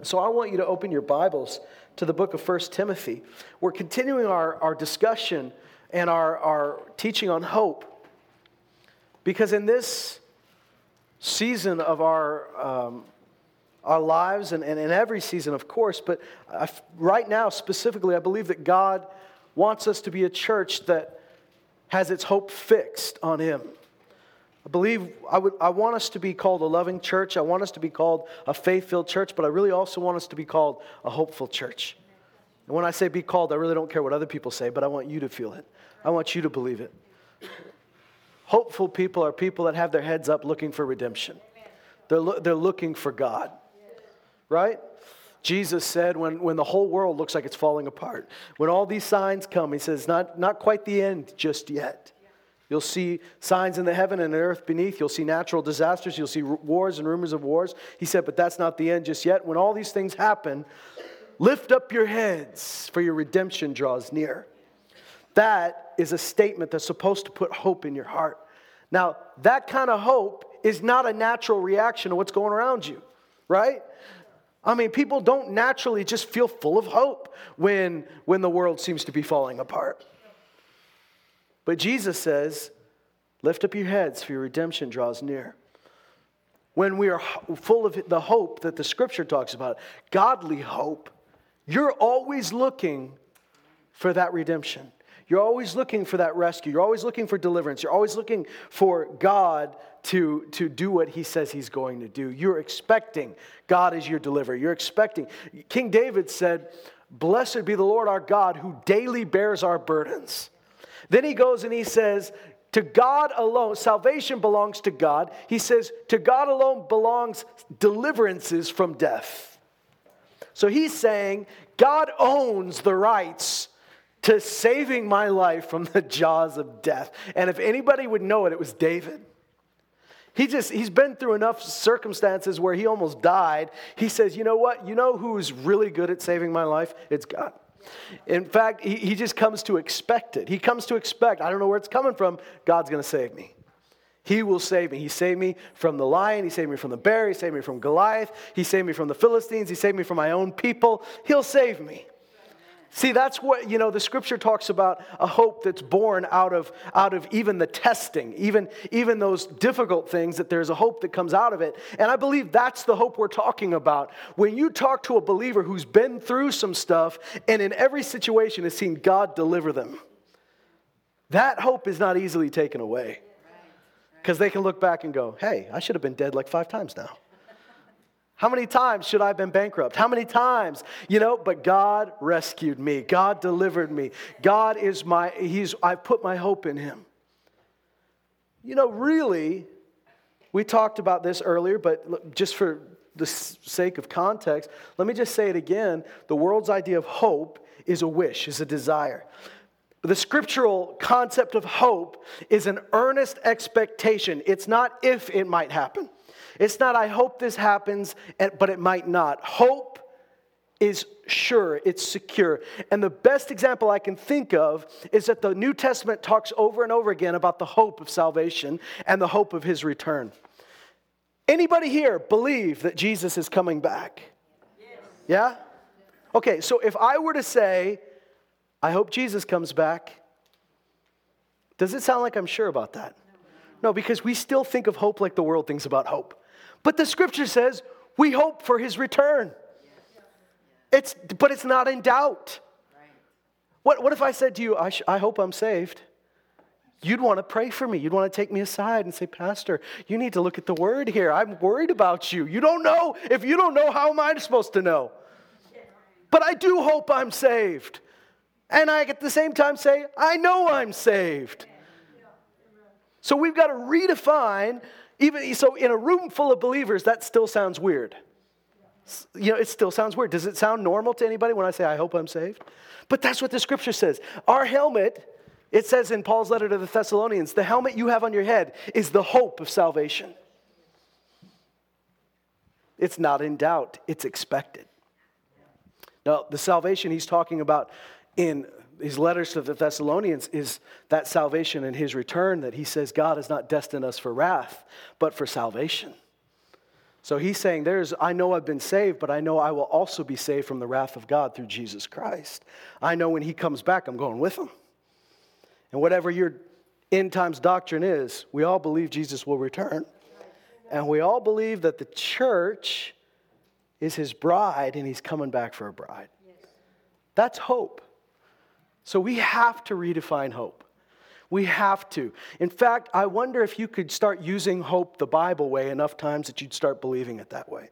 So I want you to open your Bibles to the book of 1 Timothy. We're continuing our, our discussion and our, our teaching on hope because in this season of our, um, our lives and, and in every season, of course, but I, right now specifically, I believe that God wants us to be a church that has its hope fixed on Him. I believe I, would, I want us to be called a loving church. I want us to be called a faith filled church, but I really also want us to be called a hopeful church. And when I say be called, I really don't care what other people say, but I want you to feel it. I want you to believe it. Hopeful people are people that have their heads up looking for redemption, they're, lo- they're looking for God, right? Jesus said when, when the whole world looks like it's falling apart, when all these signs come, he says, not, not quite the end just yet. You'll see signs in the heaven and the earth beneath. You'll see natural disasters. You'll see wars and rumors of wars. He said, but that's not the end just yet. When all these things happen, lift up your heads, for your redemption draws near. That is a statement that's supposed to put hope in your heart. Now, that kind of hope is not a natural reaction to what's going around you, right? I mean, people don't naturally just feel full of hope when, when the world seems to be falling apart. But Jesus says, Lift up your heads, for your redemption draws near. When we are full of the hope that the scripture talks about, godly hope, you're always looking for that redemption. You're always looking for that rescue. You're always looking for deliverance. You're always looking for God to, to do what he says he's going to do. You're expecting God is your deliverer. You're expecting. King David said, Blessed be the Lord our God who daily bears our burdens. Then he goes and he says, To God alone, salvation belongs to God. He says, To God alone belongs deliverances from death. So he's saying, God owns the rights to saving my life from the jaws of death. And if anybody would know it, it was David. He just, he's been through enough circumstances where he almost died. He says, You know what? You know who's really good at saving my life? It's God. In fact, he, he just comes to expect it. He comes to expect, I don't know where it's coming from, God's going to save me. He will save me. He saved me from the lion. He saved me from the bear. He saved me from Goliath. He saved me from the Philistines. He saved me from my own people. He'll save me. See, that's what, you know, the scripture talks about a hope that's born out of, out of even the testing, even, even those difficult things, that there's a hope that comes out of it. And I believe that's the hope we're talking about. When you talk to a believer who's been through some stuff and in every situation has seen God deliver them, that hope is not easily taken away. Because they can look back and go, hey, I should have been dead like five times now. How many times should I have been bankrupt? How many times? You know, but God rescued me. God delivered me. God is my, He's, I put my hope in Him. You know, really, we talked about this earlier, but just for the sake of context, let me just say it again. The world's idea of hope is a wish, is a desire. The scriptural concept of hope is an earnest expectation. It's not if it might happen. It's not, I hope this happens, but it might not. Hope is sure, it's secure. And the best example I can think of is that the New Testament talks over and over again about the hope of salvation and the hope of his return. Anybody here believe that Jesus is coming back? Yes. Yeah? Okay, so if I were to say, I hope Jesus comes back, does it sound like I'm sure about that? No, because we still think of hope like the world thinks about hope. But the scripture says we hope for his return. It's, but it's not in doubt. What, what if I said to you, I, sh- I hope I'm saved? You'd want to pray for me. You'd want to take me aside and say, Pastor, you need to look at the word here. I'm worried about you. You don't know. If you don't know, how am I supposed to know? But I do hope I'm saved. And I at the same time say, I know I'm saved. So we've got to redefine even so, in a room full of believers, that still sounds weird. You know, it still sounds weird. Does it sound normal to anybody when I say, I hope I'm saved? But that's what the scripture says. Our helmet, it says in Paul's letter to the Thessalonians, the helmet you have on your head is the hope of salvation. It's not in doubt, it's expected. Now, the salvation he's talking about in his letters to the Thessalonians is that salvation and his return that he says God has not destined us for wrath, but for salvation. So he's saying, There's, I know I've been saved, but I know I will also be saved from the wrath of God through Jesus Christ. I know when he comes back, I'm going with him. And whatever your end times doctrine is, we all believe Jesus will return. And we all believe that the church is his bride and he's coming back for a bride. That's hope. So we have to redefine hope. We have to. In fact, I wonder if you could start using hope the Bible way enough times that you'd start believing it that way.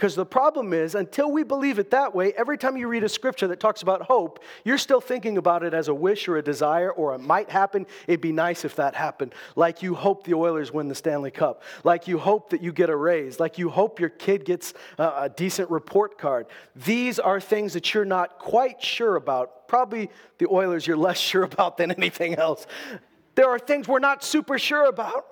Because the problem is, until we believe it that way, every time you read a scripture that talks about hope, you're still thinking about it as a wish or a desire or it might happen. It'd be nice if that happened. Like you hope the Oilers win the Stanley Cup. Like you hope that you get a raise. Like you hope your kid gets a, decent report card. These are things that you're not quite sure about. Probably the Oilers you're less sure about than anything else. There are things we're not super sure about.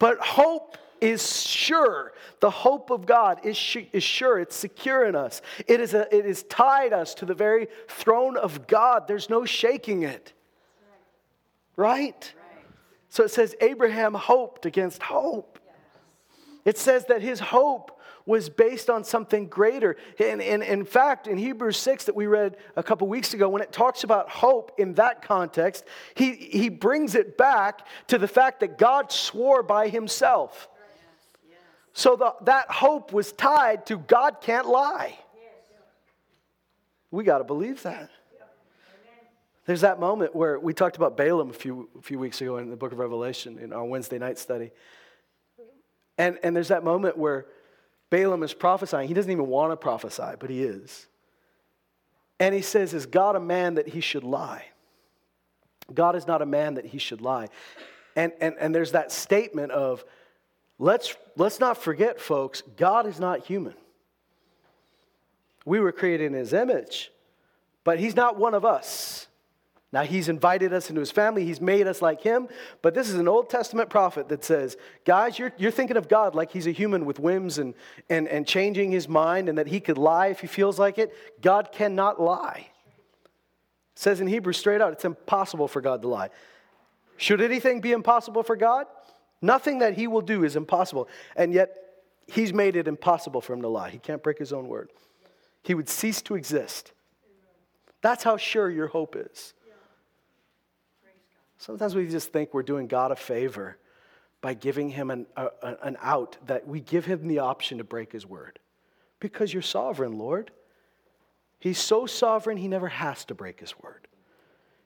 But hope is sure. The hope of God is, is sure. It's secure in us. It is, a, it is tied us to the very throne of God. There's no shaking it. Right? right? So it says Abraham hoped against hope. It says that his hope was based on something greater. And, and, in fact, in Hebrews 6 that we read a couple weeks ago, when it talks about hope in that context, he, he brings it back to the fact that God swore by himself. So the, that hope was tied to God can't lie. We got to believe that. There's that moment where we talked about Balaam a few, a few weeks ago in the book of Revelation in our Wednesday night study. And, and there's that moment where Balaam is prophesying. He doesn't even want to prophesy, but he is. And he says, Is God a man that he should lie? God is not a man that he should lie. And, and, and there's that statement of, Let's, let's not forget, folks, God is not human. We were created in his image, but he's not one of us. Now, he's invited us into his family, he's made us like him, but this is an Old Testament prophet that says, guys, you're, you're thinking of God like he's a human with whims and, and, and changing his mind and that he could lie if he feels like it. God cannot lie. It says in Hebrews straight out, it's impossible for God to lie. Should anything be impossible for God? Nothing that he will do is impossible. And yet, he's made it impossible for him to lie. He can't break his own word. He would cease to exist. That's how sure your hope is. Sometimes we just think we're doing God a favor by giving him an, an out, that we give him the option to break his word. Because you're sovereign, Lord. He's so sovereign, he never has to break his word.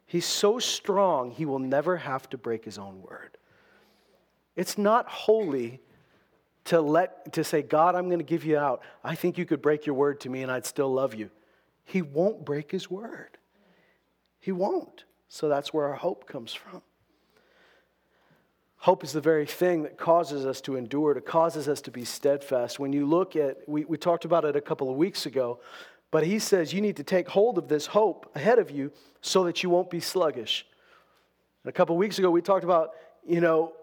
He's so strong, he will never have to break his own word. It's not holy to let to say, God, I'm going to give you out. I think you could break your word to me and I'd still love you. He won't break his word. He won't. So that's where our hope comes from. Hope is the very thing that causes us to endure, it causes us to be steadfast. When you look at, we, we talked about it a couple of weeks ago, but he says you need to take hold of this hope ahead of you so that you won't be sluggish. And a couple of weeks ago, we talked about, you know,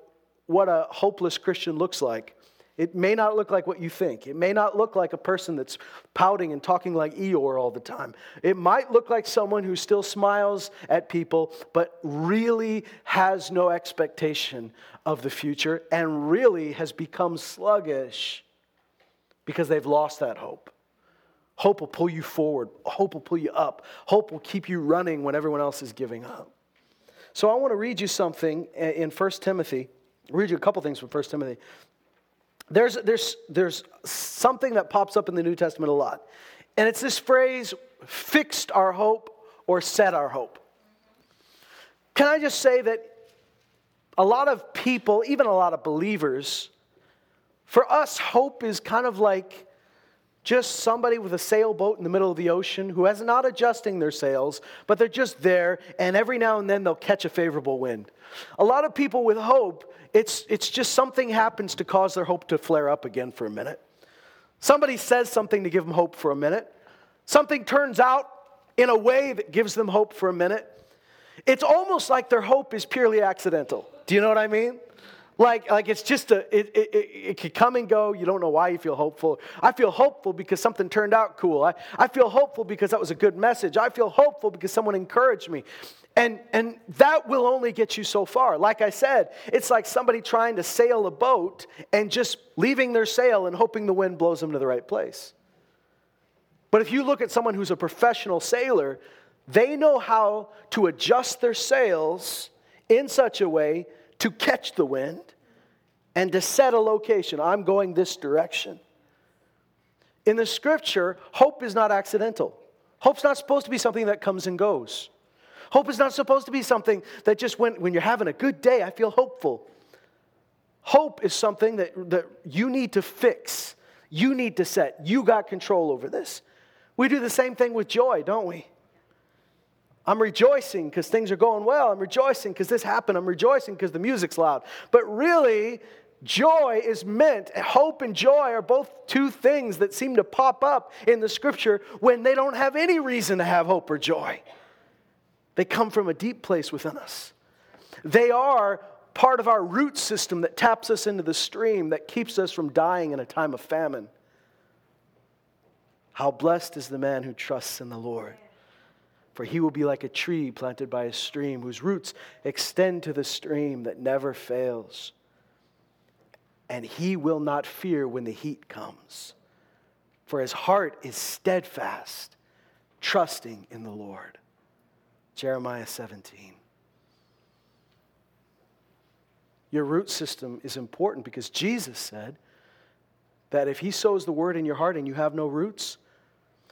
what a hopeless Christian looks like. It may not look like what you think. It may not look like a person that's pouting and talking like Eeyore all the time. It might look like someone who still smiles at people, but really has no expectation of the future and really has become sluggish because they've lost that hope. Hope will pull you forward, hope will pull you up, hope will keep you running when everyone else is giving up. So I want to read you something in 1 Timothy I'll read you a couple things from 1 Timothy. There's, there's, there's something that pops up in the New Testament a lot, and it's this phrase fixed our hope or set our hope. Can I just say that a lot of people, even a lot of believers, for us, hope is kind of like just somebody with a sailboat in the middle of the ocean who is not adjusting their sails, but they're just there, and every now and then they'll catch a favorable wind. A lot of people with hope, it's, it's just something happens to cause their hope to flare up again for a minute. Somebody says something to give them hope for a minute. Something turns out in a way that gives them hope for a minute. It's almost like their hope is purely accidental. Do you know what I mean? Like, like it's just a, it, it, it, it could come and go. You don't know why you feel hopeful. I feel hopeful because something turned out cool. I, I feel hopeful because that was a good message. I feel hopeful because someone encouraged me. And, and that will only get you so far. Like I said, it's like somebody trying to sail a boat and just leaving their sail and hoping the wind blows them to the right place. But if you look at someone who's a professional sailor, they know how to adjust their sails in such a way to catch the wind and to set a location. I'm going this direction. In the scripture, hope is not accidental. Hope's not supposed to be something that comes and goes. Hope is not supposed to be something that just when, when you're having a good day, I feel hopeful. Hope is something that, that you need to fix, you need to set. You got control over this. We do the same thing with joy, don't we? I'm rejoicing because things are going well. I'm rejoicing because this happened. I'm rejoicing because the music's loud. But really, joy is meant, hope and joy are both two things that seem to pop up in the scripture when they don't have any reason to have hope or joy. They come from a deep place within us. They are part of our root system that taps us into the stream that keeps us from dying in a time of famine. How blessed is the man who trusts in the Lord. For he will be like a tree planted by a stream, whose roots extend to the stream that never fails. And he will not fear when the heat comes, for his heart is steadfast, trusting in the Lord. Jeremiah 17. Your root system is important because Jesus said that if he sows the word in your heart and you have no roots,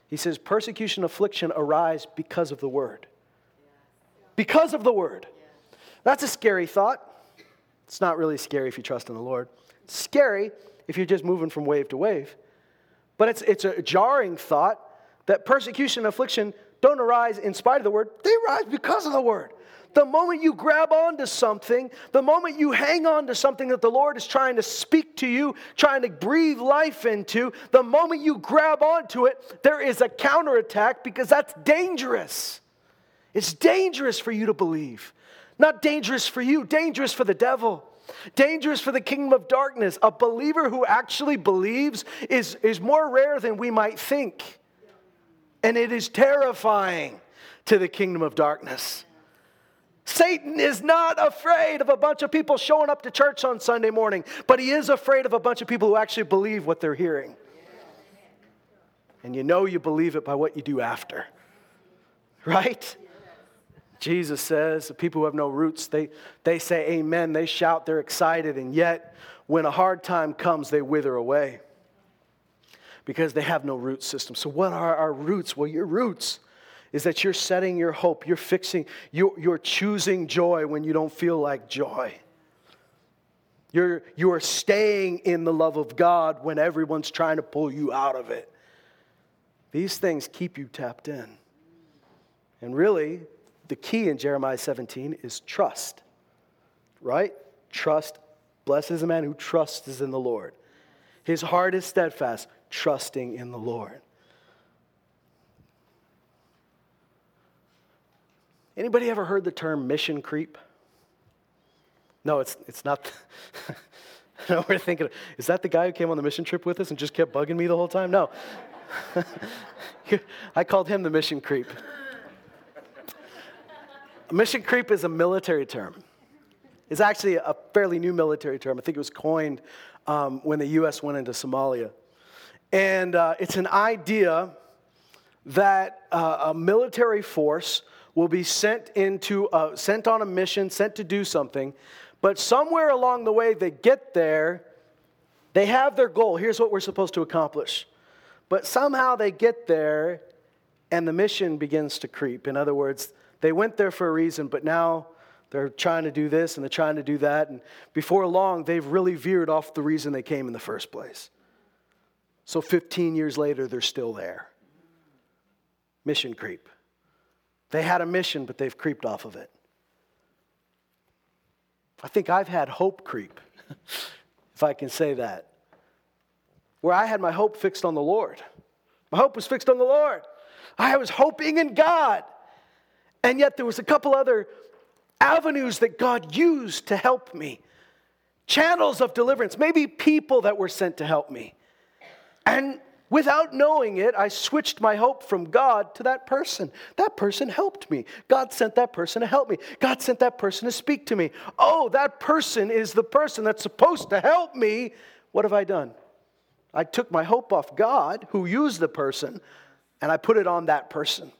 he says, persecution, affliction arise because of the word. Because of the word. That's a scary thought. It's not really scary if you trust in the Lord. It's scary if you're just moving from wave to wave. But it's, it's a jarring thought that persecution and affliction don't arise in spite of the word, they arise because of the word. The moment you grab onto something, the moment you hang on to something that the Lord is trying to speak to you, trying to breathe life into, the moment you grab onto it, there is a counterattack because that's dangerous. It's dangerous for you to believe. Not dangerous for you, dangerous for the devil. Dangerous for the kingdom of darkness. A believer who actually believes is, is more rare than we might think. And it is terrifying to the kingdom of darkness. Satan is not afraid of a bunch of people showing up to church on Sunday morning, but he is afraid of a bunch of people who actually believe what they're hearing. And you know you believe it by what you do after. Right? Jesus says the people who have no roots, they, they say amen, they shout, they're excited, and yet when a hard time comes, they wither away because they have no root system. So, what are our roots? Well, your roots is that you're setting your hope, you're fixing, you're, you're choosing joy when you don't feel like joy. You're, you're staying in the love of God when everyone's trying to pull you out of it. These things keep you tapped in. And really, the key in Jeremiah 17 is trust, right? Trust. Blessed is the man who trusts in the Lord. His heart is steadfast, trusting in the Lord. Anybody ever heard the term mission creep? No, it's, it's not. no, we're thinking, is that the guy who came on the mission trip with us and just kept bugging me the whole time? No. I called him the mission creep. mission creep is a military term. It's actually a fairly new military term. I think it was coined um, when the U.S. went into Somalia. And uh, it's an idea that uh, a military force will be sent into uh, sent on a mission, sent to do something, but somewhere along the way they get there, they have their goal. Here's what we're supposed to accomplish. But somehow they get there and the mission begins to creep. In other words, they went there for a reason, but now they're trying to do this and they're trying to do that. And before long, they've really veered off the reason they came in the first place. So 15 years later, they're still there. Mission creep. They had a mission, but they've creeped off of it. I think I've had hope creep, if I can say that, where I had my hope fixed on the Lord. My hope was fixed on the Lord. I was hoping in God. And yet there was a couple other avenues that God used to help me channels of deliverance, maybe people that were sent to help me. And without knowing it, I switched my hope from God to that person. That person helped me. God sent that person to help me. God sent that person to speak to me. Oh, that person is the person that's supposed to help me. What have I done? I took my hope off God, who used the person, and I put it on that person.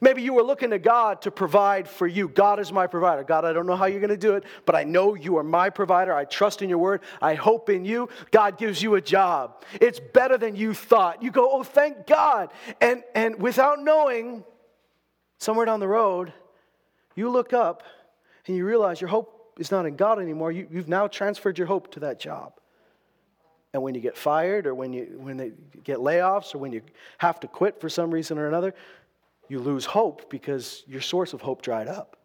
Maybe you were looking to God to provide for you. God is my provider. God, I don't know how you're going to do it, but I know you are my provider. I trust in your word. I hope in you. God gives you a job. It's better than you thought. You go, oh, thank God. And, and without knowing, somewhere down the road, you look up and you realize your hope is not in God anymore. You, you've now transferred your hope to that job. And when you get fired or when, you, when they get layoffs or when you have to quit for some reason or another, you lose hope because your source of hope dried up.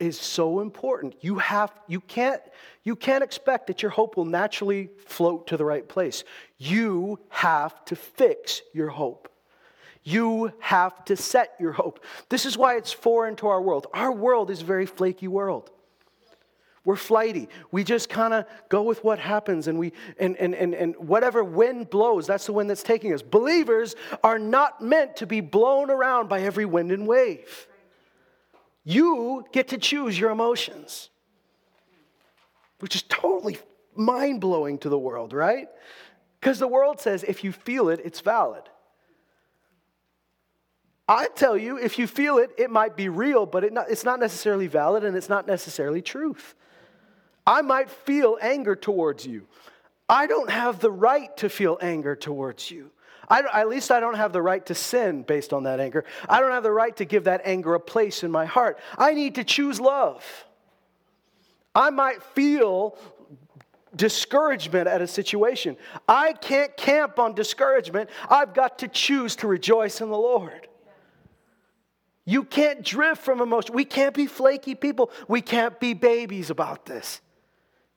Is so important. You have you can't you can't expect that your hope will naturally float to the right place. You have to fix your hope. You have to set your hope. This is why it's foreign to our world. Our world is a very flaky world we're flighty. We just kind of go with what happens and we and, and, and, and whatever wind blows, that's the wind that's taking us. Believers are not meant to be blown around by every wind and wave. You get to choose your emotions. Which is totally mind-blowing to the world, right? Because the world says if you feel it, it's valid. I tell you, if you feel it, it might be real, but it not, it's not necessarily valid and it's not necessarily truth. I might feel anger towards you. I don't have the right to feel anger towards you. I, at least I don't have the right to sin based on that anger. I don't have the right to give that anger a place in my heart. I need to choose love. I might feel discouragement at a situation. I can't camp on discouragement. I've got to choose to rejoice in the Lord. You can't drift from emotion. We can't be flaky people. We can't be babies about this.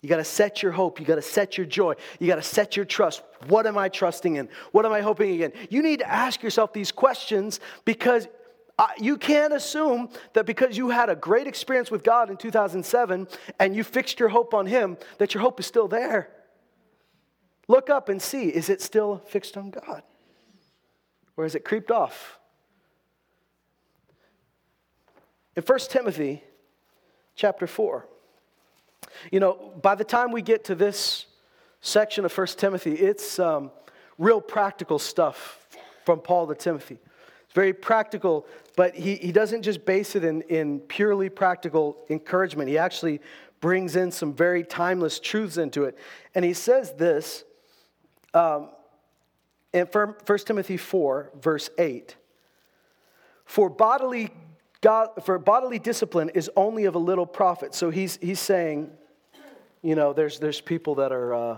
You got to set your hope. You got to set your joy. You got to set your trust. What am I trusting in? What am I hoping again? You need to ask yourself these questions because uh, you can't assume that because you had a great experience with God in 2007 and you fixed your hope on Him, that your hope is still there. Look up and see is it still fixed on God? Or has it creeped off? In 1 Timothy chapter 4, you know, by the time we get to this section of 1 Timothy, it's um, real practical stuff from Paul to Timothy. It's very practical, but he, he doesn't just base it in, in purely practical encouragement. He actually brings in some very timeless truths into it. And he says this um, in 1 Timothy 4, verse 8 For bodily God, for bodily discipline is only of a little profit. So he's, he's saying, you know, there's, there's people that are uh,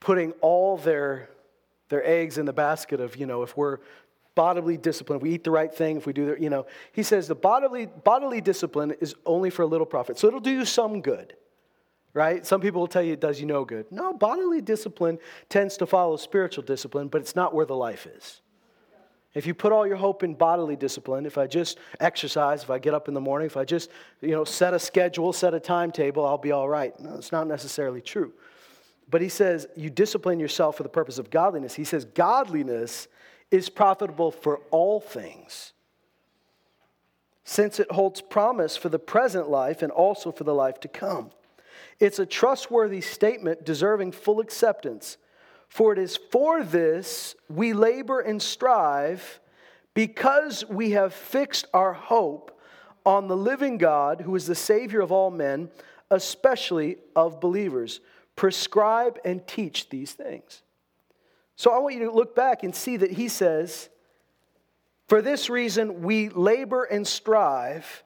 putting all their, their eggs in the basket of, you know, if we're bodily discipline, if we eat the right thing, if we do the, you know, he says the bodily, bodily discipline is only for a little profit. So it'll do you some good, right? Some people will tell you it does you no good. No, bodily discipline tends to follow spiritual discipline, but it's not where the life is. If you put all your hope in bodily discipline, if I just exercise, if I get up in the morning, if I just, you know, set a schedule, set a timetable, I'll be all right. No, it's not necessarily true. But he says you discipline yourself for the purpose of godliness. He says godliness is profitable for all things, since it holds promise for the present life and also for the life to come. It's a trustworthy statement deserving full acceptance for it is for this we labor and strive because we have fixed our hope on the living God who is the Savior of all men, especially of believers. Prescribe and teach these things. So I want you to look back and see that he says, For this reason we labor and strive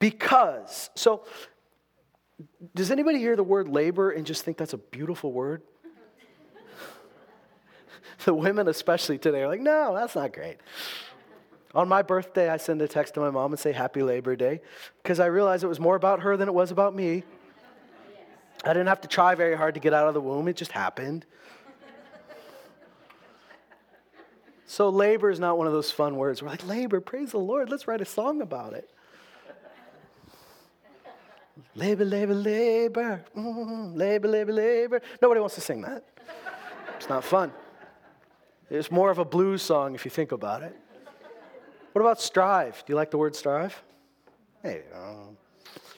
because. So, does anybody hear the word labor and just think that's a beautiful word? the women, especially today, are like, no, that's not great. On my birthday, I send a text to my mom and say, Happy Labor Day, because I realized it was more about her than it was about me. I didn't have to try very hard to get out of the womb, it just happened. So, labor is not one of those fun words. We're like, labor, praise the Lord, let's write a song about it. Labor, labor, labor. Mm, labor, labor, labor. Nobody wants to sing that. It's not fun. It's more of a blues song if you think about it. What about strive? Do you like the word strive? Hey, um,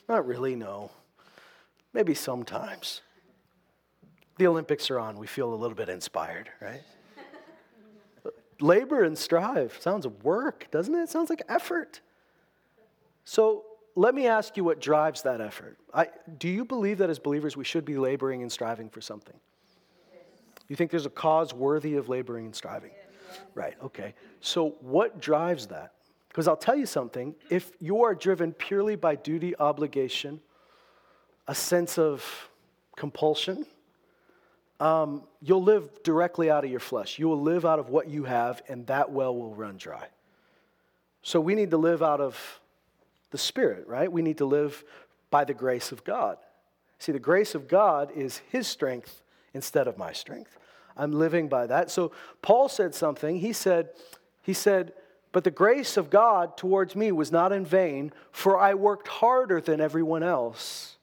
not really, no. Maybe sometimes. The Olympics are on. We feel a little bit inspired, right? Labor and strive sounds of work, doesn't it? It sounds like effort. So let me ask you what drives that effort. I, do you believe that as believers we should be laboring and striving for something? You think there's a cause worthy of laboring and striving? Right, okay. So, what drives that? Because I'll tell you something if you are driven purely by duty, obligation, a sense of compulsion, um, you'll live directly out of your flesh. You will live out of what you have, and that well will run dry. So, we need to live out of the Spirit, right? We need to live by the grace of God. See, the grace of God is His strength instead of my strength. I'm living by that. So Paul said something. He said, he said, but the grace of God towards me was not in vain, for I worked harder than everyone else.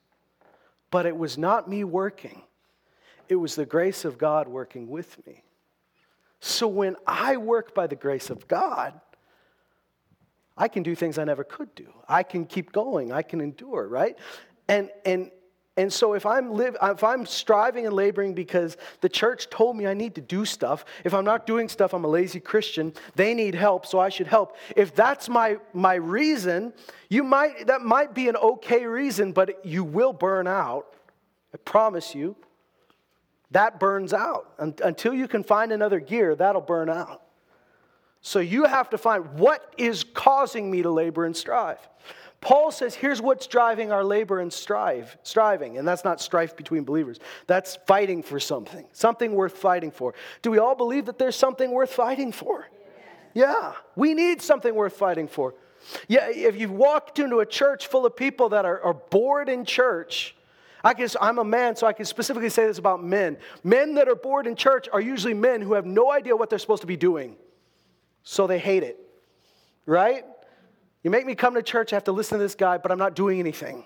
But it was not me working, it was the grace of God working with me. So when I work by the grace of God, I can do things I never could do. I can keep going. I can endure, right? And, and, and so if I'm live, if I'm striving and laboring because the church told me I need to do stuff, if I'm not doing stuff, I'm a lazy Christian. They need help, so I should help. If that's my my reason, you might that might be an okay reason, but you will burn out. I promise you. That burns out. Until you can find another gear, that'll burn out. So you have to find what is causing me to labor and strive. Paul says, here's what's driving our labor and strive, striving. And that's not strife between believers. That's fighting for something, something worth fighting for. Do we all believe that there's something worth fighting for? Yeah, we need something worth fighting for. Yeah, if you've walked into a church full of people that are, are bored in church, I guess I'm a man, so I can specifically say this about men. Men that are bored in church are usually men who have no idea what they're supposed to be doing, so they hate it, right? You make me come to church, I have to listen to this guy, but I'm not doing anything.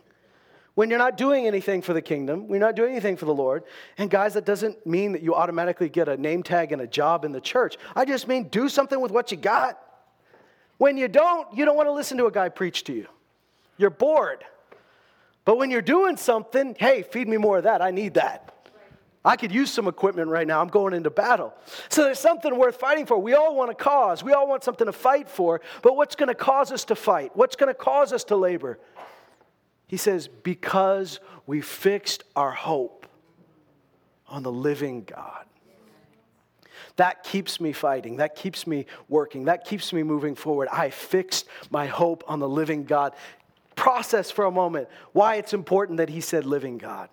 When you're not doing anything for the kingdom, we're not doing anything for the Lord. And guys, that doesn't mean that you automatically get a name tag and a job in the church. I just mean do something with what you got. When you don't, you don't want to listen to a guy preach to you. You're bored. But when you're doing something, hey, feed me more of that. I need that. I could use some equipment right now. I'm going into battle. So there's something worth fighting for. We all want a cause. We all want something to fight for. But what's going to cause us to fight? What's going to cause us to labor? He says, because we fixed our hope on the living God. That keeps me fighting. That keeps me working. That keeps me moving forward. I fixed my hope on the living God. Process for a moment why it's important that he said living God.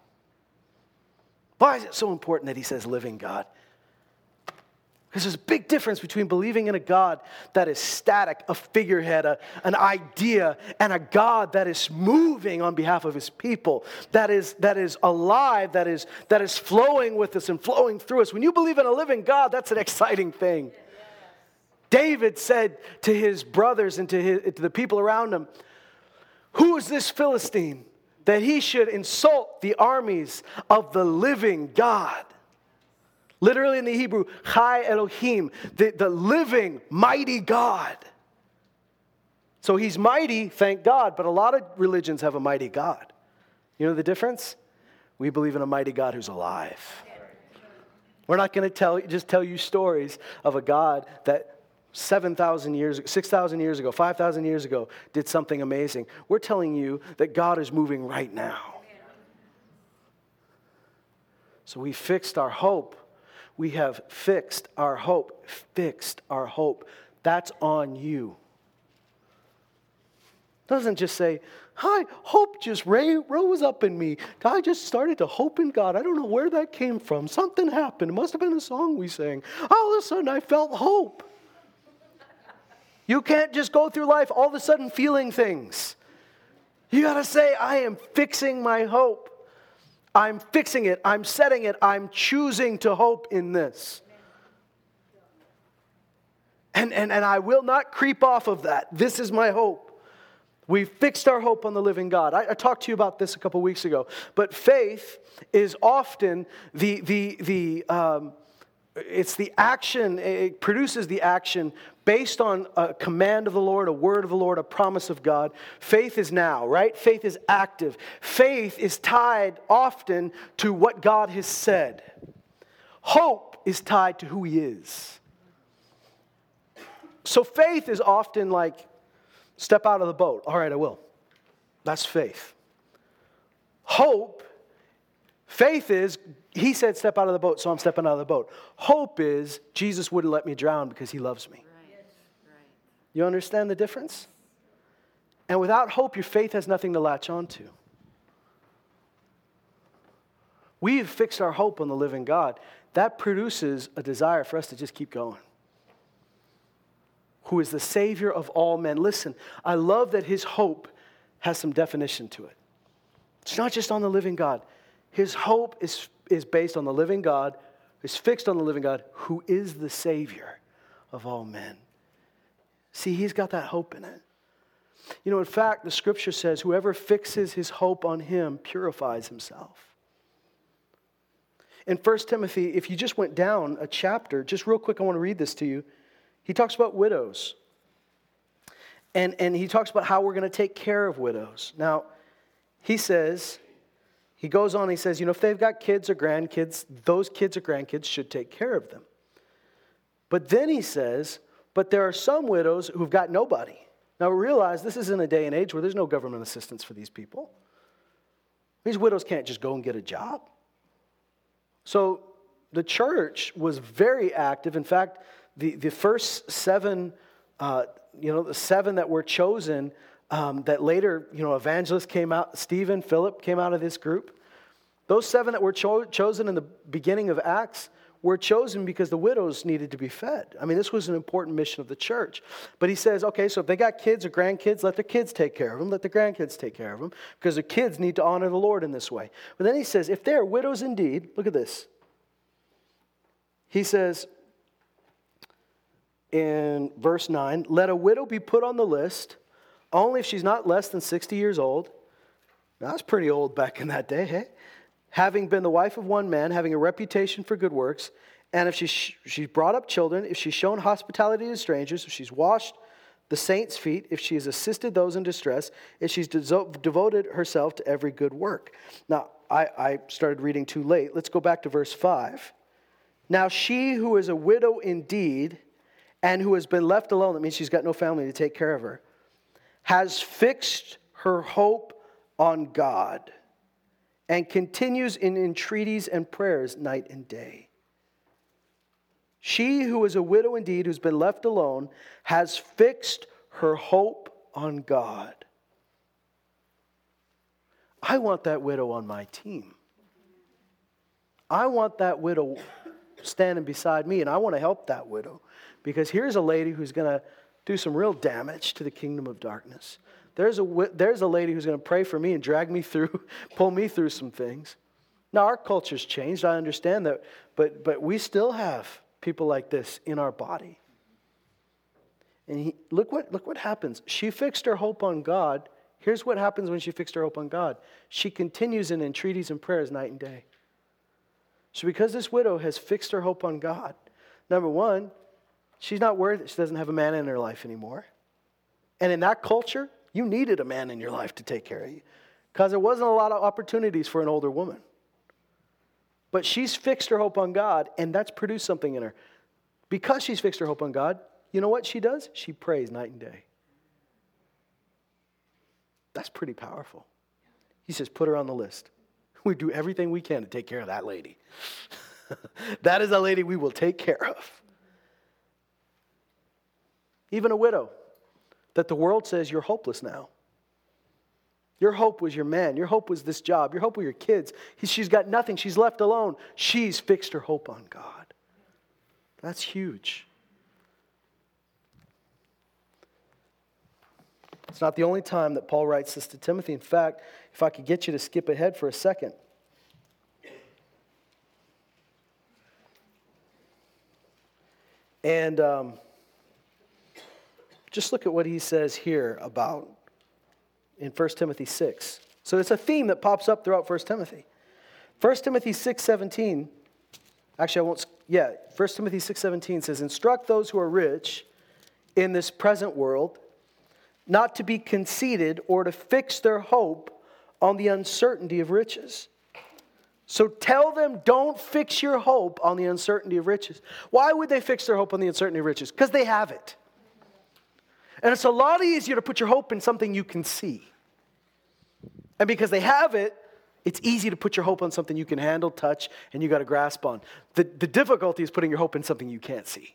Why is it so important that he says living God? Because there's a big difference between believing in a God that is static, a figurehead, a, an idea, and a God that is moving on behalf of his people, that is, that is alive, that is, that is flowing with us and flowing through us. When you believe in a living God, that's an exciting thing. David said to his brothers and to, his, to the people around him, Who is this Philistine? That he should insult the armies of the living God. Literally in the Hebrew, Chai Elohim, the, the living, mighty God. So he's mighty, thank God, but a lot of religions have a mighty God. You know the difference? We believe in a mighty God who's alive. We're not going to tell just tell you stories of a God that 7,000 years, 6,000 years ago, 5,000 years ago did something amazing. We're telling you that God is moving right now. So we fixed our hope. We have fixed our hope. Fixed our hope. That's on you. Doesn't just say, Hi, hope just rose up in me. I just started to hope in God. I don't know where that came from. Something happened. It must have been a song we sang. All of a sudden, I felt hope. You can't just go through life all of a sudden feeling things. You got to say, I am fixing my hope. I'm fixing it. I'm setting it. I'm choosing to hope in this. And, and, and I will not creep off of that. This is my hope. We fixed our hope on the living God. I, I talked to you about this a couple weeks ago, but faith is often the, the, the, um, it's the action, it produces the action based on a command of the Lord, a word of the Lord, a promise of God. Faith is now, right? Faith is active. Faith is tied often to what God has said. Hope is tied to who He is. So faith is often like, step out of the boat. All right, I will. That's faith. Hope, faith is, he said, step out of the boat, so I'm stepping out of the boat. Hope is, Jesus wouldn't let me drown because he loves me. You understand the difference? And without hope, your faith has nothing to latch onto. We've fixed our hope on the living God. That produces a desire for us to just keep going. Who is the Savior of all men. Listen, I love that his hope has some definition to it. It's not just on the living God, his hope is, is based on the living God, is fixed on the living God, who is the Savior of all men. See, he's got that hope in it. You know, in fact, the scripture says, whoever fixes his hope on him purifies himself. In 1 Timothy, if you just went down a chapter, just real quick, I want to read this to you. He talks about widows. And, and he talks about how we're going to take care of widows. Now, he says, he goes on, he says, you know, if they've got kids or grandkids, those kids or grandkids should take care of them. But then he says, but there are some widows who've got nobody. Now realize this is in a day and age where there's no government assistance for these people. These widows can't just go and get a job. So the church was very active. In fact, the, the first seven, uh, you know, the seven that were chosen, um, that later, you know, evangelists came out, Stephen, Philip came out of this group. Those seven that were cho- chosen in the beginning of Acts were chosen because the widows needed to be fed. I mean, this was an important mission of the church. But he says, okay, so if they got kids or grandkids, let their kids take care of them, let the grandkids take care of them, because the kids need to honor the Lord in this way. But then he says, if they are widows indeed, look at this. He says in verse 9, let a widow be put on the list only if she's not less than 60 years old. Now, that's pretty old back in that day, hey? Having been the wife of one man, having a reputation for good works, and if she, she's brought up children, if she's shown hospitality to strangers, if she's washed the saints' feet, if she has assisted those in distress, if she's devoted herself to every good work. Now, I, I started reading too late. Let's go back to verse 5. Now, she who is a widow indeed, and who has been left alone, that means she's got no family to take care of her, has fixed her hope on God and continues in entreaties and prayers night and day. She who is a widow indeed, who's been left alone, has fixed her hope on God. I want that widow on my team. I want that widow standing beside me, and I want to help that widow because here's a lady who's going to do some real damage to the kingdom of darkness. There's a, there's a lady who's going to pray for me and drag me through, pull me through some things. Now, our culture's changed. I understand that. But, but we still have people like this in our body. And he, look, what, look what happens. She fixed her hope on God. Here's what happens when she fixed her hope on God she continues in entreaties and prayers night and day. So, because this widow has fixed her hope on God, number one, she's not worried that she doesn't have a man in her life anymore. And in that culture, you needed a man in your life to take care of you because there wasn't a lot of opportunities for an older woman. But she's fixed her hope on God, and that's produced something in her. Because she's fixed her hope on God, you know what she does? She prays night and day. That's pretty powerful. He says, put her on the list. We do everything we can to take care of that lady. that is a lady we will take care of. Even a widow that the world says you're hopeless now. Your hope was your man. Your hope was this job. Your hope were your kids. She's got nothing. She's left alone. She's fixed her hope on God. That's huge. It's not the only time that Paul writes this to Timothy. In fact, if I could get you to skip ahead for a second. And um, just look at what he says here about in 1 Timothy 6. So it's a theme that pops up throughout 1 Timothy. 1 Timothy 6:17 Actually, I won't yeah, 1 Timothy 6:17 says instruct those who are rich in this present world not to be conceited or to fix their hope on the uncertainty of riches. So tell them don't fix your hope on the uncertainty of riches. Why would they fix their hope on the uncertainty of riches? Because they have it. And it's a lot easier to put your hope in something you can see. And because they have it, it's easy to put your hope on something you can handle, touch, and you got a grasp on. The, the difficulty is putting your hope in something you can't see.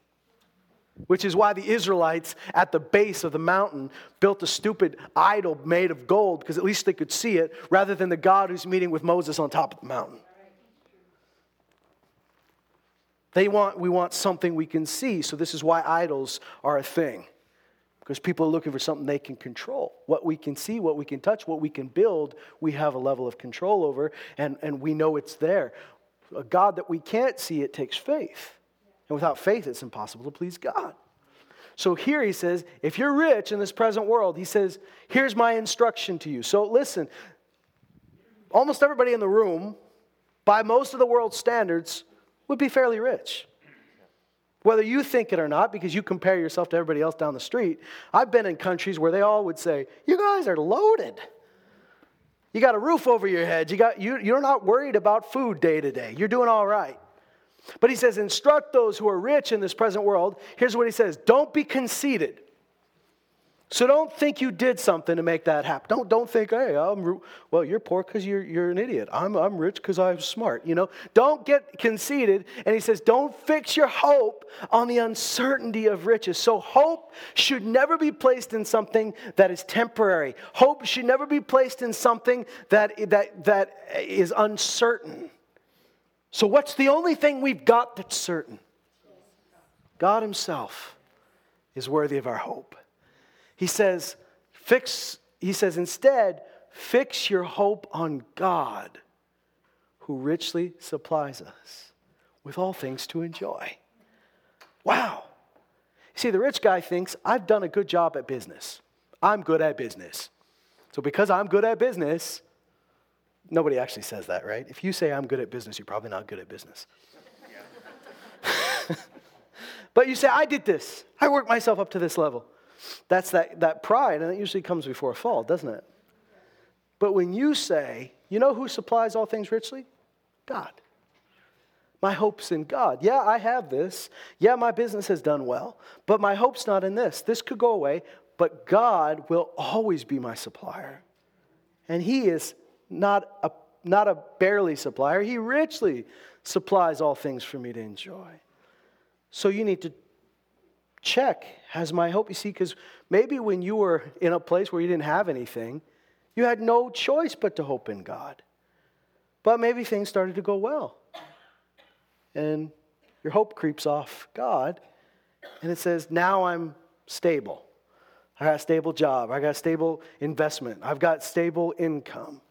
Which is why the Israelites at the base of the mountain built a stupid idol made of gold, because at least they could see it, rather than the God who's meeting with Moses on top of the mountain. They want, we want something we can see, so this is why idols are a thing. Because people are looking for something they can control. What we can see, what we can touch, what we can build, we have a level of control over, and, and we know it's there. A God that we can't see, it takes faith. And without faith, it's impossible to please God. So here he says, if you're rich in this present world, he says, here's my instruction to you. So listen, almost everybody in the room, by most of the world's standards, would be fairly rich. Whether you think it or not, because you compare yourself to everybody else down the street, I've been in countries where they all would say, You guys are loaded. You got a roof over your head. You got, you, you're not worried about food day to day. You're doing all right. But he says, Instruct those who are rich in this present world. Here's what he says Don't be conceited. So don't think you did something to make that happen. Don't, don't think, hey, I'm, well, you're poor because you're, you're an idiot. I'm, I'm rich because I'm smart. You know, don't get conceited. And he says, don't fix your hope on the uncertainty of riches. So hope should never be placed in something that is temporary. Hope should never be placed in something that, that, that is uncertain. So what's the only thing we've got that's certain? God himself is worthy of our hope. He says, fix, he says, instead, fix your hope on God, who richly supplies us with all things to enjoy. Wow. See, the rich guy thinks, I've done a good job at business. I'm good at business. So, because I'm good at business, nobody actually says that, right? If you say I'm good at business, you're probably not good at business. but you say, I did this, I worked myself up to this level. That's that, that pride, and it usually comes before a fall, doesn't it? But when you say, you know who supplies all things richly? God. My hope's in God. Yeah, I have this. Yeah, my business has done well, but my hope's not in this. This could go away, but God will always be my supplier. And He is not a, not a barely supplier, He richly supplies all things for me to enjoy. So you need to check has my hope. You see because maybe when you were in a place where you didn't have anything you had no choice but to hope in god. But maybe things started to go well. And your hope creeps off god and it says now i'm stable. I got a stable job. I got a stable investment. I've got stable income.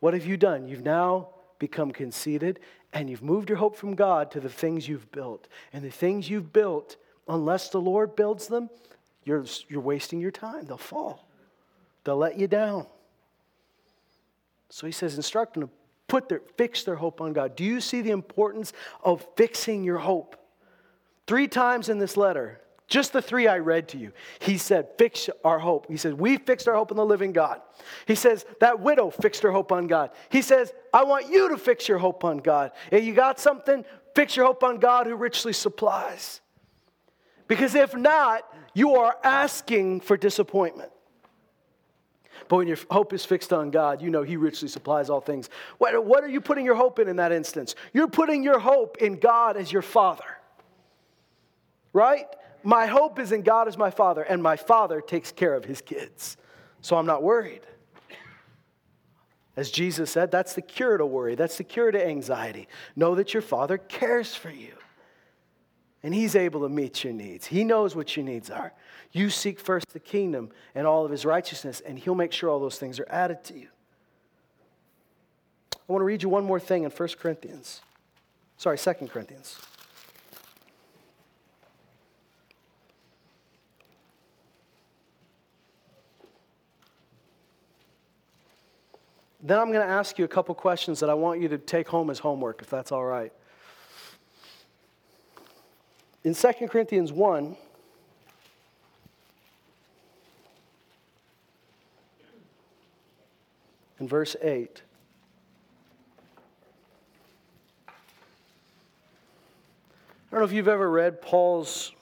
What have you done? You've now become conceited and you've moved your hope from god to the things you've built. And the things you've built unless the Lord builds them, you're, you're wasting your time. They'll fall, they'll let you down. So he says, instruct them to put their, fix their hope on God. Do you see the importance of fixing your hope? Three times in this letter, just the three I read to you, he said, Fix our hope. He said, We fixed our hope in the living God. He says, That widow fixed her hope on God. He says, I want you to fix your hope on God. And you got something? Fix your hope on God who richly supplies. Because if not, you are asking for disappointment. But when your hope is fixed on God, you know He richly supplies all things. What, what are you putting your hope in in that instance? You're putting your hope in God as your Father. Right? My hope is in God as my Father, and my Father takes care of His kids. So I'm not worried. As Jesus said, that's the cure to worry, that's the cure to anxiety. Know that your Father cares for you and He's able to meet your needs. He knows what your needs are. You seek first the kingdom and all of His righteousness, and He'll make sure all those things are added to you. I want to read you one more thing in 1 Corinthians. Sorry, 2 Corinthians. Then I'm going to ask you a couple questions that I want you to take home as homework, if that's all right. In 2 Corinthians 1, in verse 8, I don't know if you've ever read Paul's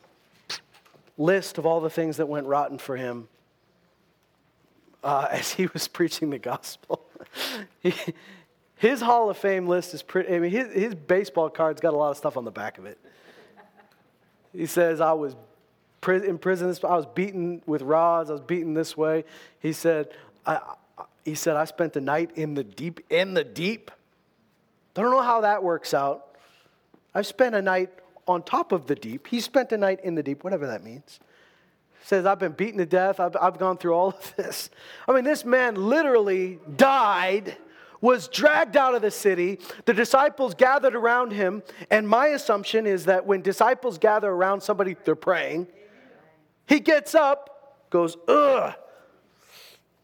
list of all the things that went rotten for him uh, as he was preaching the gospel. he, his Hall of Fame list is pretty, I mean, his, his baseball card's got a lot of stuff on the back of it. He says, I was in prison, I was beaten with rods, I was beaten this way. He said, I, he said, I spent the night in the deep, in the deep. I Don't know how that works out. I've spent a night on top of the deep. He spent a night in the deep, whatever that means says, I've been beaten to death. I've, I've gone through all of this. I mean, this man literally died, was dragged out of the city. The disciples gathered around him. And my assumption is that when disciples gather around somebody, they're praying. He gets up, goes, ugh,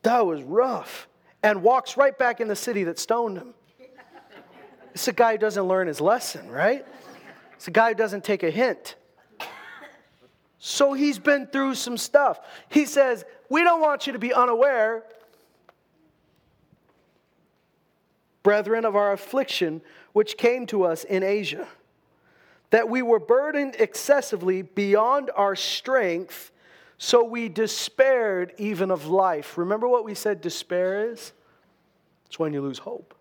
that was rough, and walks right back in the city that stoned him. It's a guy who doesn't learn his lesson, right? It's a guy who doesn't take a hint. So he's been through some stuff. He says, We don't want you to be unaware, brethren, of our affliction which came to us in Asia, that we were burdened excessively beyond our strength, so we despaired even of life. Remember what we said despair is? It's when you lose hope.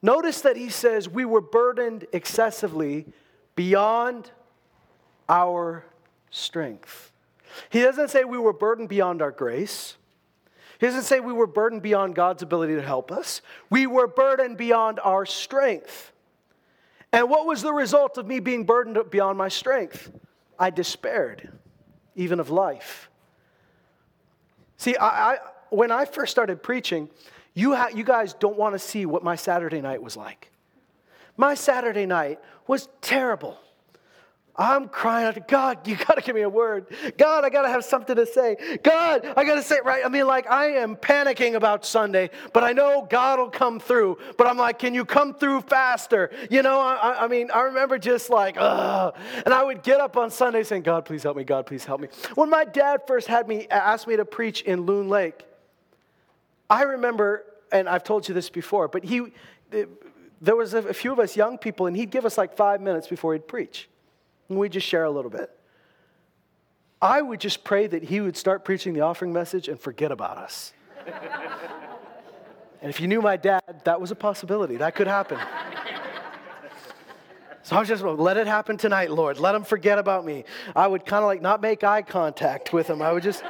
Notice that he says we were burdened excessively beyond our strength. He doesn't say we were burdened beyond our grace. He doesn't say we were burdened beyond God's ability to help us. We were burdened beyond our strength. And what was the result of me being burdened beyond my strength? I despaired, even of life. See, I, I when I first started preaching, you, ha- you guys don't want to see what my Saturday night was like. My Saturday night was terrible. I'm crying out to God, you got to give me a word. God, I got to have something to say. God, I got to say it right. I mean, like, I am panicking about Sunday, but I know God will come through. But I'm like, can you come through faster? You know, I, I mean, I remember just like, ugh. And I would get up on Sunday saying, God, please help me. God, please help me. When my dad first had me, asked me to preach in Loon Lake, I remember, and I've told you this before, but he, there was a few of us young people, and he'd give us like five minutes before he'd preach. And we just share a little bit. I would just pray that he would start preaching the offering message and forget about us. and if you knew my dad, that was a possibility. That could happen. So I was just, let it happen tonight, Lord. Let him forget about me. I would kind of like not make eye contact with him. I would just.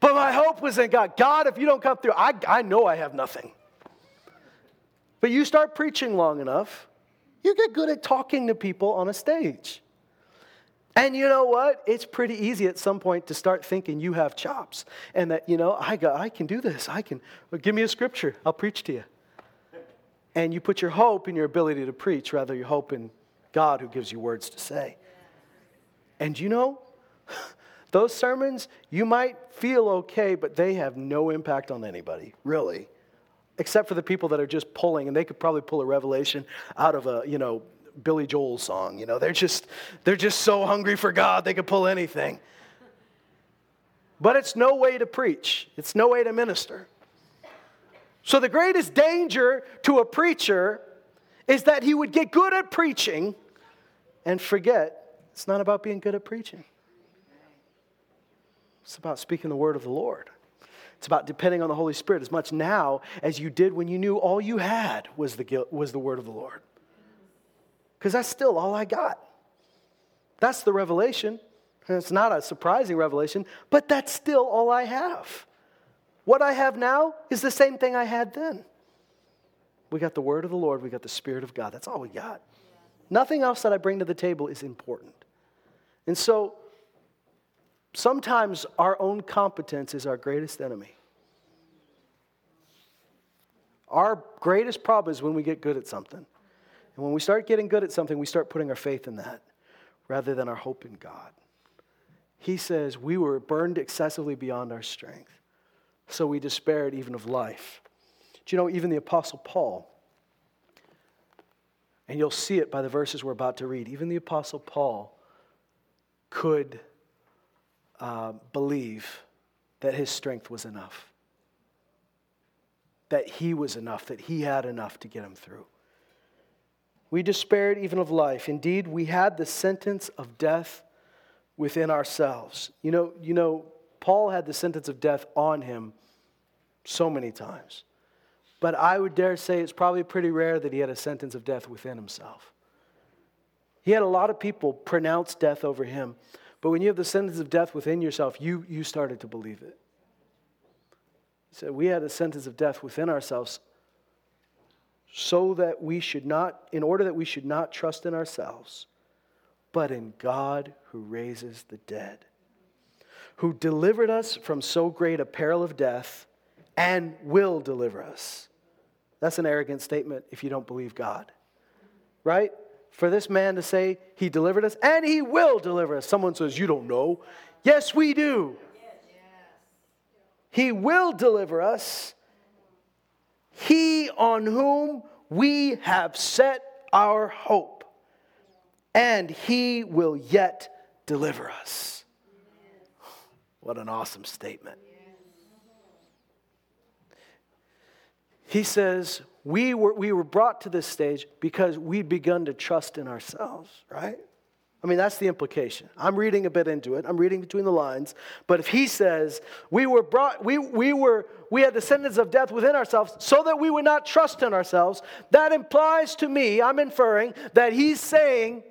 but my hope was in God. God, if you don't come through, I, I know I have nothing. But you start preaching long enough, you get good at talking to people on a stage. And you know what? It's pretty easy at some point to start thinking you have chops and that, you know, I, got, I can do this. I can, well, give me a scripture. I'll preach to you. And you put your hope in your ability to preach rather you hope in God who gives you words to say. And you know, those sermons, you might feel okay, but they have no impact on anybody, really except for the people that are just pulling, and they could probably pull a revelation out of a, you know, Billy Joel song. You know, they're just, they're just so hungry for God, they could pull anything. But it's no way to preach, it's no way to minister. So, the greatest danger to a preacher is that he would get good at preaching and forget it's not about being good at preaching, it's about speaking the word of the Lord. It's about depending on the Holy Spirit as much now as you did when you knew all you had was the, was the word of the Lord. Because that's still all I got. That's the revelation. It's not a surprising revelation, but that's still all I have. What I have now is the same thing I had then. We got the word of the Lord, we got the Spirit of God. That's all we got. Nothing else that I bring to the table is important. And so Sometimes our own competence is our greatest enemy. Our greatest problem is when we get good at something. And when we start getting good at something, we start putting our faith in that rather than our hope in God. He says, We were burned excessively beyond our strength. so we despaired even of life. Do you know, even the Apostle Paul, and you'll see it by the verses we're about to read, even the Apostle Paul could uh, believe that his strength was enough, that he was enough, that he had enough to get him through. We despaired even of life. Indeed, we had the sentence of death within ourselves. You know, you know, Paul had the sentence of death on him so many times. But I would dare say it's probably pretty rare that he had a sentence of death within himself. He had a lot of people pronounce death over him. But when you have the sentence of death within yourself, you, you started to believe it. Said, We had a sentence of death within ourselves so that we should not, in order that we should not trust in ourselves, but in God who raises the dead, who delivered us from so great a peril of death and will deliver us. That's an arrogant statement if you don't believe God, right? For this man to say he delivered us and he will deliver us. Someone says, You don't know. Yes, we do. He will deliver us. He on whom we have set our hope, and he will yet deliver us. What an awesome statement. He says, we were, we were brought to this stage because we'd begun to trust in ourselves, right? I mean, that's the implication. I'm reading a bit into it. I'm reading between the lines. But if he says, we were brought, we, we were, we had the sentence of death within ourselves so that we would not trust in ourselves, that implies to me, I'm inferring, that he's saying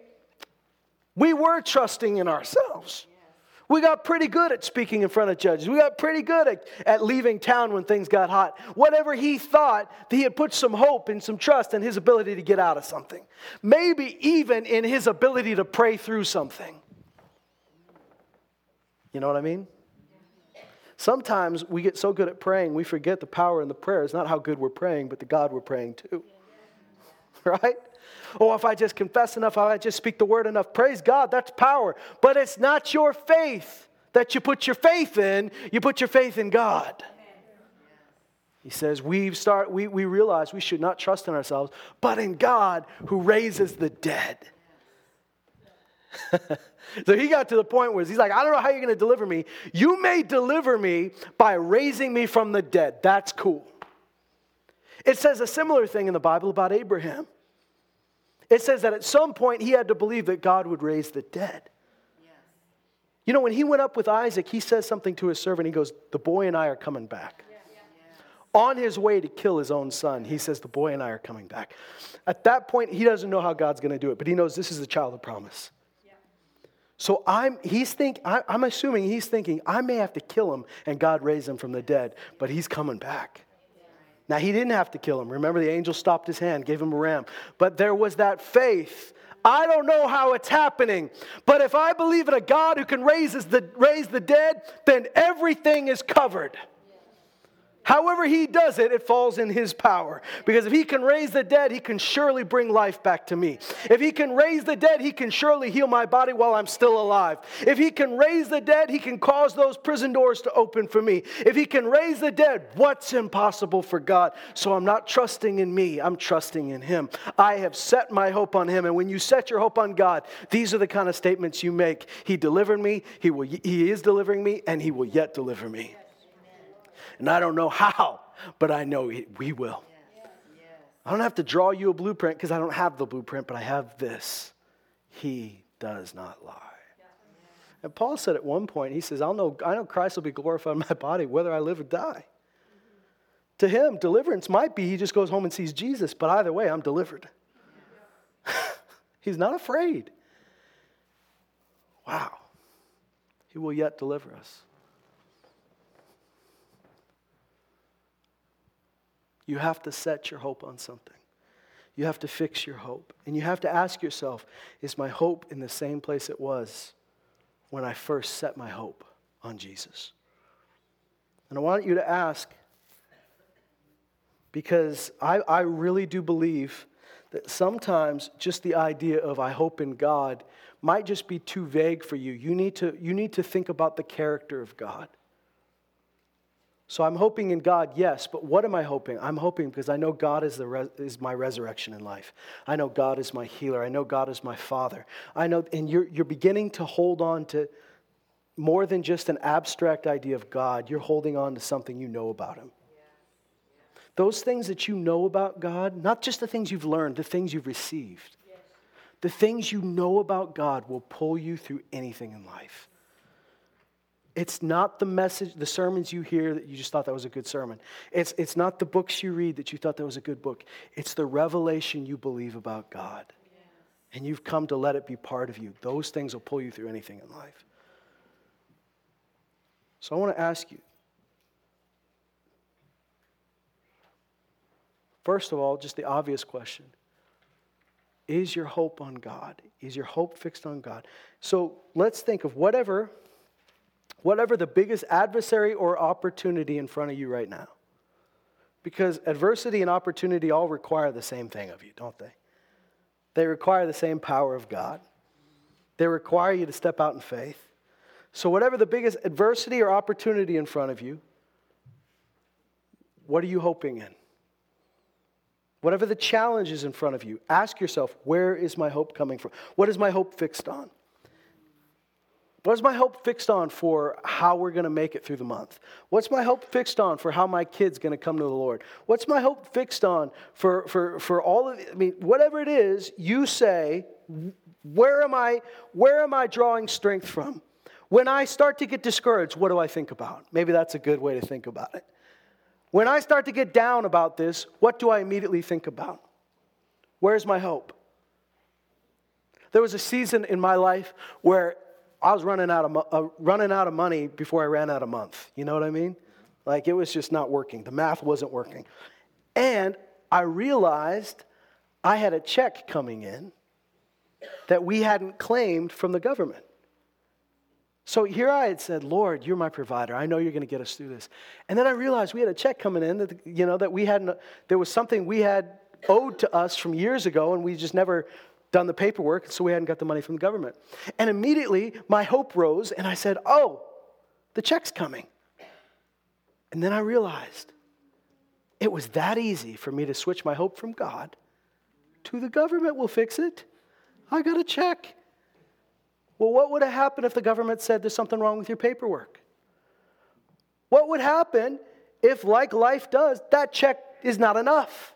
we were trusting in ourselves. We got pretty good at speaking in front of judges. We got pretty good at, at leaving town when things got hot. Whatever he thought, he had put some hope and some trust in his ability to get out of something. Maybe even in his ability to pray through something. You know what I mean? Sometimes we get so good at praying, we forget the power in the prayer. It's not how good we're praying, but the God we're praying to. Right? Oh, if I just confess enough, if I just speak the word enough, praise God, that's power. But it's not your faith that you put your faith in, you put your faith in God. He says, we start, we, we realize we should not trust in ourselves, but in God who raises the dead. so he got to the point where he's like, I don't know how you're going to deliver me. You may deliver me by raising me from the dead. That's cool. It says a similar thing in the Bible about Abraham. It says that at some point he had to believe that God would raise the dead. Yes. You know, when he went up with Isaac, he says something to his servant. He goes, The boy and I are coming back. On his way to kill his own son, he says, The boy and I are coming back. At that point, he doesn't know how God's going to do it, but he knows this is the child of promise. So I'm, he's think, I, I'm assuming he's thinking, I may have to kill him and God raise him from the dead, but he's coming back. Now, he didn't have to kill him. Remember, the angel stopped his hand, gave him a ram. But there was that faith. I don't know how it's happening, but if I believe in a God who can raise the, raise the dead, then everything is covered. However, he does it, it falls in his power. Because if he can raise the dead, he can surely bring life back to me. If he can raise the dead, he can surely heal my body while I'm still alive. If he can raise the dead, he can cause those prison doors to open for me. If he can raise the dead, what's impossible for God? So I'm not trusting in me, I'm trusting in him. I have set my hope on him. And when you set your hope on God, these are the kind of statements you make. He delivered me, he, will, he is delivering me, and he will yet deliver me. And I don't know how, but I know it, we will. I don't have to draw you a blueprint because I don't have the blueprint, but I have this. He does not lie. And Paul said at one point, he says, I'll know, I know Christ will be glorified in my body whether I live or die. To him, deliverance might be he just goes home and sees Jesus, but either way, I'm delivered. He's not afraid. Wow. He will yet deliver us. You have to set your hope on something. You have to fix your hope. And you have to ask yourself is my hope in the same place it was when I first set my hope on Jesus? And I want you to ask because I, I really do believe that sometimes just the idea of I hope in God might just be too vague for you. You need to, you need to think about the character of God. So I'm hoping in God, yes, but what am I hoping? I'm hoping because I know God is, the res- is my resurrection in life. I know God is my healer. I know God is my father. I know, and you're, you're beginning to hold on to more than just an abstract idea of God. You're holding on to something you know about Him. Those things that you know about God, not just the things you've learned, the things you've received, the things you know about God will pull you through anything in life. It's not the message, the sermons you hear that you just thought that was a good sermon. It's, it's not the books you read that you thought that was a good book. It's the revelation you believe about God. And you've come to let it be part of you. Those things will pull you through anything in life. So I want to ask you first of all, just the obvious question Is your hope on God? Is your hope fixed on God? So let's think of whatever whatever the biggest adversary or opportunity in front of you right now. Because adversity and opportunity all require the same thing of you, don't they? They require the same power of God. They require you to step out in faith. So, whatever the biggest adversity or opportunity in front of you, what are you hoping in? Whatever the challenge is in front of you, ask yourself, where is my hope coming from? What is my hope fixed on? What's my hope fixed on for how we're going to make it through the month? What's my hope fixed on for how my kid's going to come to the Lord? What's my hope fixed on for, for, for all of I mean, whatever it is, you say, where am I, where am I drawing strength from? When I start to get discouraged, what do I think about? Maybe that's a good way to think about it. When I start to get down about this, what do I immediately think about? Where's my hope? There was a season in my life where I was running out of, uh, running out of money before I ran out of month. You know what I mean? Like it was just not working. The math wasn't working. And I realized I had a check coming in that we hadn't claimed from the government. So here I had said, Lord, you're my provider. I know you're going to get us through this. And then I realized we had a check coming in that, you know, that we hadn't, there was something we had owed to us from years ago and we just never done the paperwork, so we hadn't got the money from the government. And immediately my hope rose, and I said, Oh, the check's coming. And then I realized it was that easy for me to switch my hope from God to the government will fix it. I got a check. Well, what would have happened if the government said there's something wrong with your paperwork? What would happen if, like life does, that check is not enough?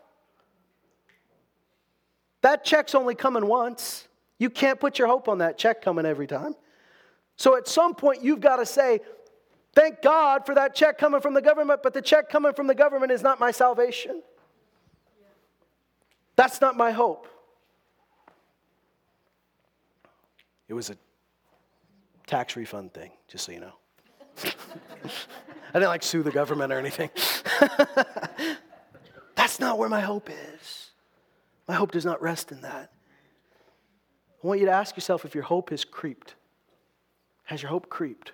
That check's only coming once. You can't put your hope on that check coming every time. So at some point, you've got to say, Thank God for that check coming from the government, but the check coming from the government is not my salvation. That's not my hope. It was a tax refund thing, just so you know. I didn't like sue the government or anything. That's not where my hope is. My hope does not rest in that. I want you to ask yourself if your hope has creeped. Has your hope creeped?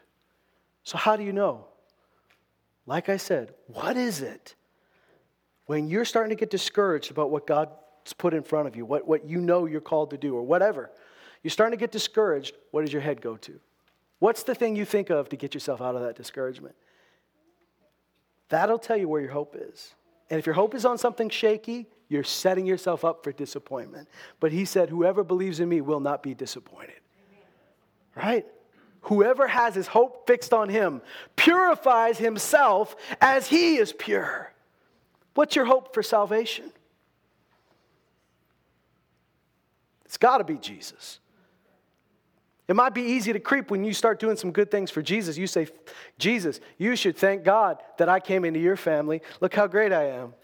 So, how do you know? Like I said, what is it when you're starting to get discouraged about what God's put in front of you, what, what you know you're called to do, or whatever? You're starting to get discouraged. What does your head go to? What's the thing you think of to get yourself out of that discouragement? That'll tell you where your hope is. And if your hope is on something shaky, you're setting yourself up for disappointment. But he said, Whoever believes in me will not be disappointed. Right? Whoever has his hope fixed on him purifies himself as he is pure. What's your hope for salvation? It's got to be Jesus. It might be easy to creep when you start doing some good things for Jesus. You say, Jesus, you should thank God that I came into your family. Look how great I am.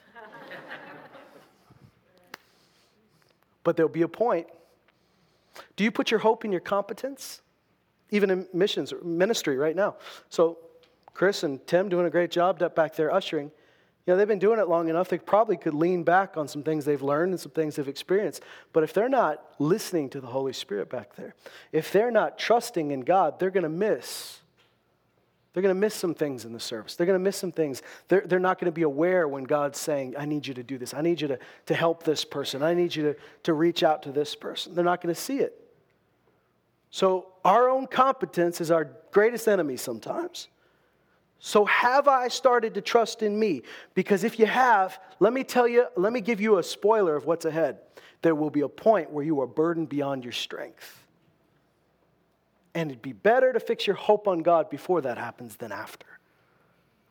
But there'll be a point. Do you put your hope in your competence? Even in missions ministry right now. So, Chris and Tim doing a great job back there ushering. You know, they've been doing it long enough, they probably could lean back on some things they've learned and some things they've experienced. But if they're not listening to the Holy Spirit back there, if they're not trusting in God, they're going to miss they're going to miss some things in the service. They're going to miss some things. They're, they're not going to be aware when God's saying, I need you to do this. I need you to, to help this person. I need you to, to reach out to this person. They're not going to see it. So, our own competence is our greatest enemy sometimes. So, have I started to trust in me? Because if you have, let me tell you, let me give you a spoiler of what's ahead. There will be a point where you are burdened beyond your strength. And it'd be better to fix your hope on God before that happens than after.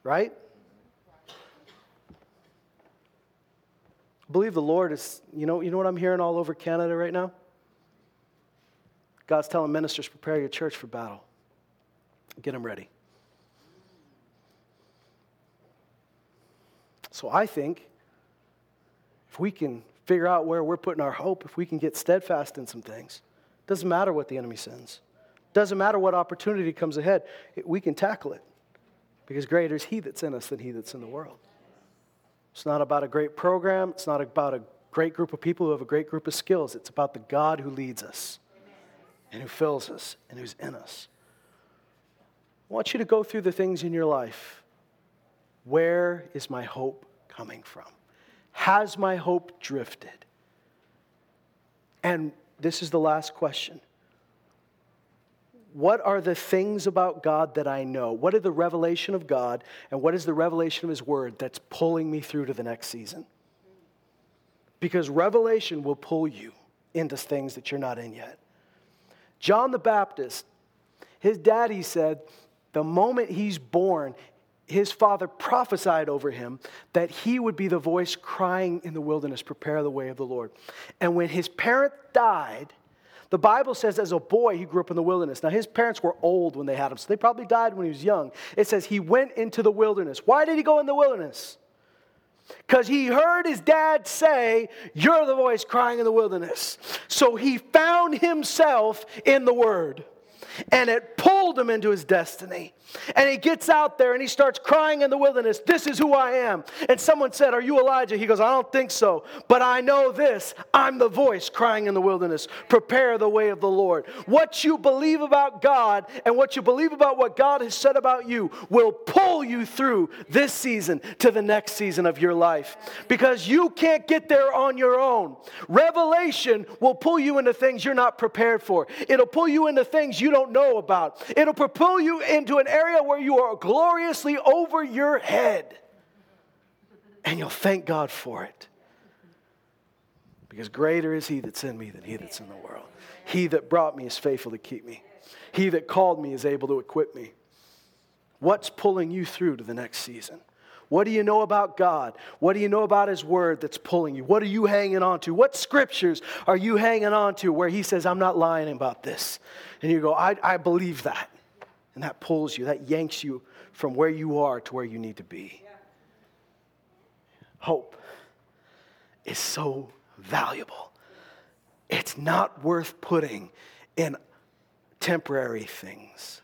Right? I believe the Lord is, you know, you know what I'm hearing all over Canada right now? God's telling ministers, prepare your church for battle. Get them ready. So I think if we can figure out where we're putting our hope, if we can get steadfast in some things, doesn't matter what the enemy sends. Doesn't matter what opportunity comes ahead, we can tackle it. Because greater is he that's in us than he that's in the world. It's not about a great program, it's not about a great group of people who have a great group of skills. It's about the God who leads us and who fills us and who's in us. I want you to go through the things in your life. Where is my hope coming from? Has my hope drifted? And this is the last question. What are the things about God that I know? What are the revelation of God and what is the revelation of His Word that's pulling me through to the next season? Because revelation will pull you into things that you're not in yet. John the Baptist, his daddy said, the moment he's born, his father prophesied over him that he would be the voice crying in the wilderness, prepare the way of the Lord. And when his parent died, the Bible says as a boy he grew up in the wilderness. Now his parents were old when they had him, so they probably died when he was young. It says he went into the wilderness. Why did he go in the wilderness? Because he heard his dad say, You're the voice crying in the wilderness. So he found himself in the Word and it pulled him into his destiny. And he gets out there and he starts crying in the wilderness, This is who I am. And someone said, Are you Elijah? He goes, I don't think so, but I know this. I'm the voice crying in the wilderness. Prepare the way of the Lord. What you believe about God and what you believe about what God has said about you will pull you through this season to the next season of your life because you can't get there on your own. Revelation will pull you into things you're not prepared for, it'll pull you into things you don't know about, it'll propel you into an area where you are gloriously over your head. And you'll thank God for it. Because greater is He that's in me than He that's in the world. He that brought me is faithful to keep me. He that called me is able to equip me. What's pulling you through to the next season? What do you know about God? What do you know about His Word that's pulling you? What are you hanging on to? What scriptures are you hanging on to where He says, I'm not lying about this? And you go, I, I believe that. And that pulls you, that yanks you from where you are to where you need to be. Hope is so valuable. It's not worth putting in temporary things.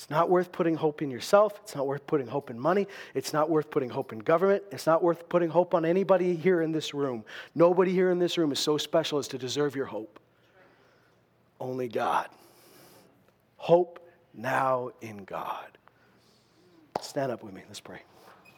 It's not worth putting hope in yourself. It's not worth putting hope in money. It's not worth putting hope in government. It's not worth putting hope on anybody here in this room. Nobody here in this room is so special as to deserve your hope. Only God. Hope now in God. Stand up with me. Let's pray.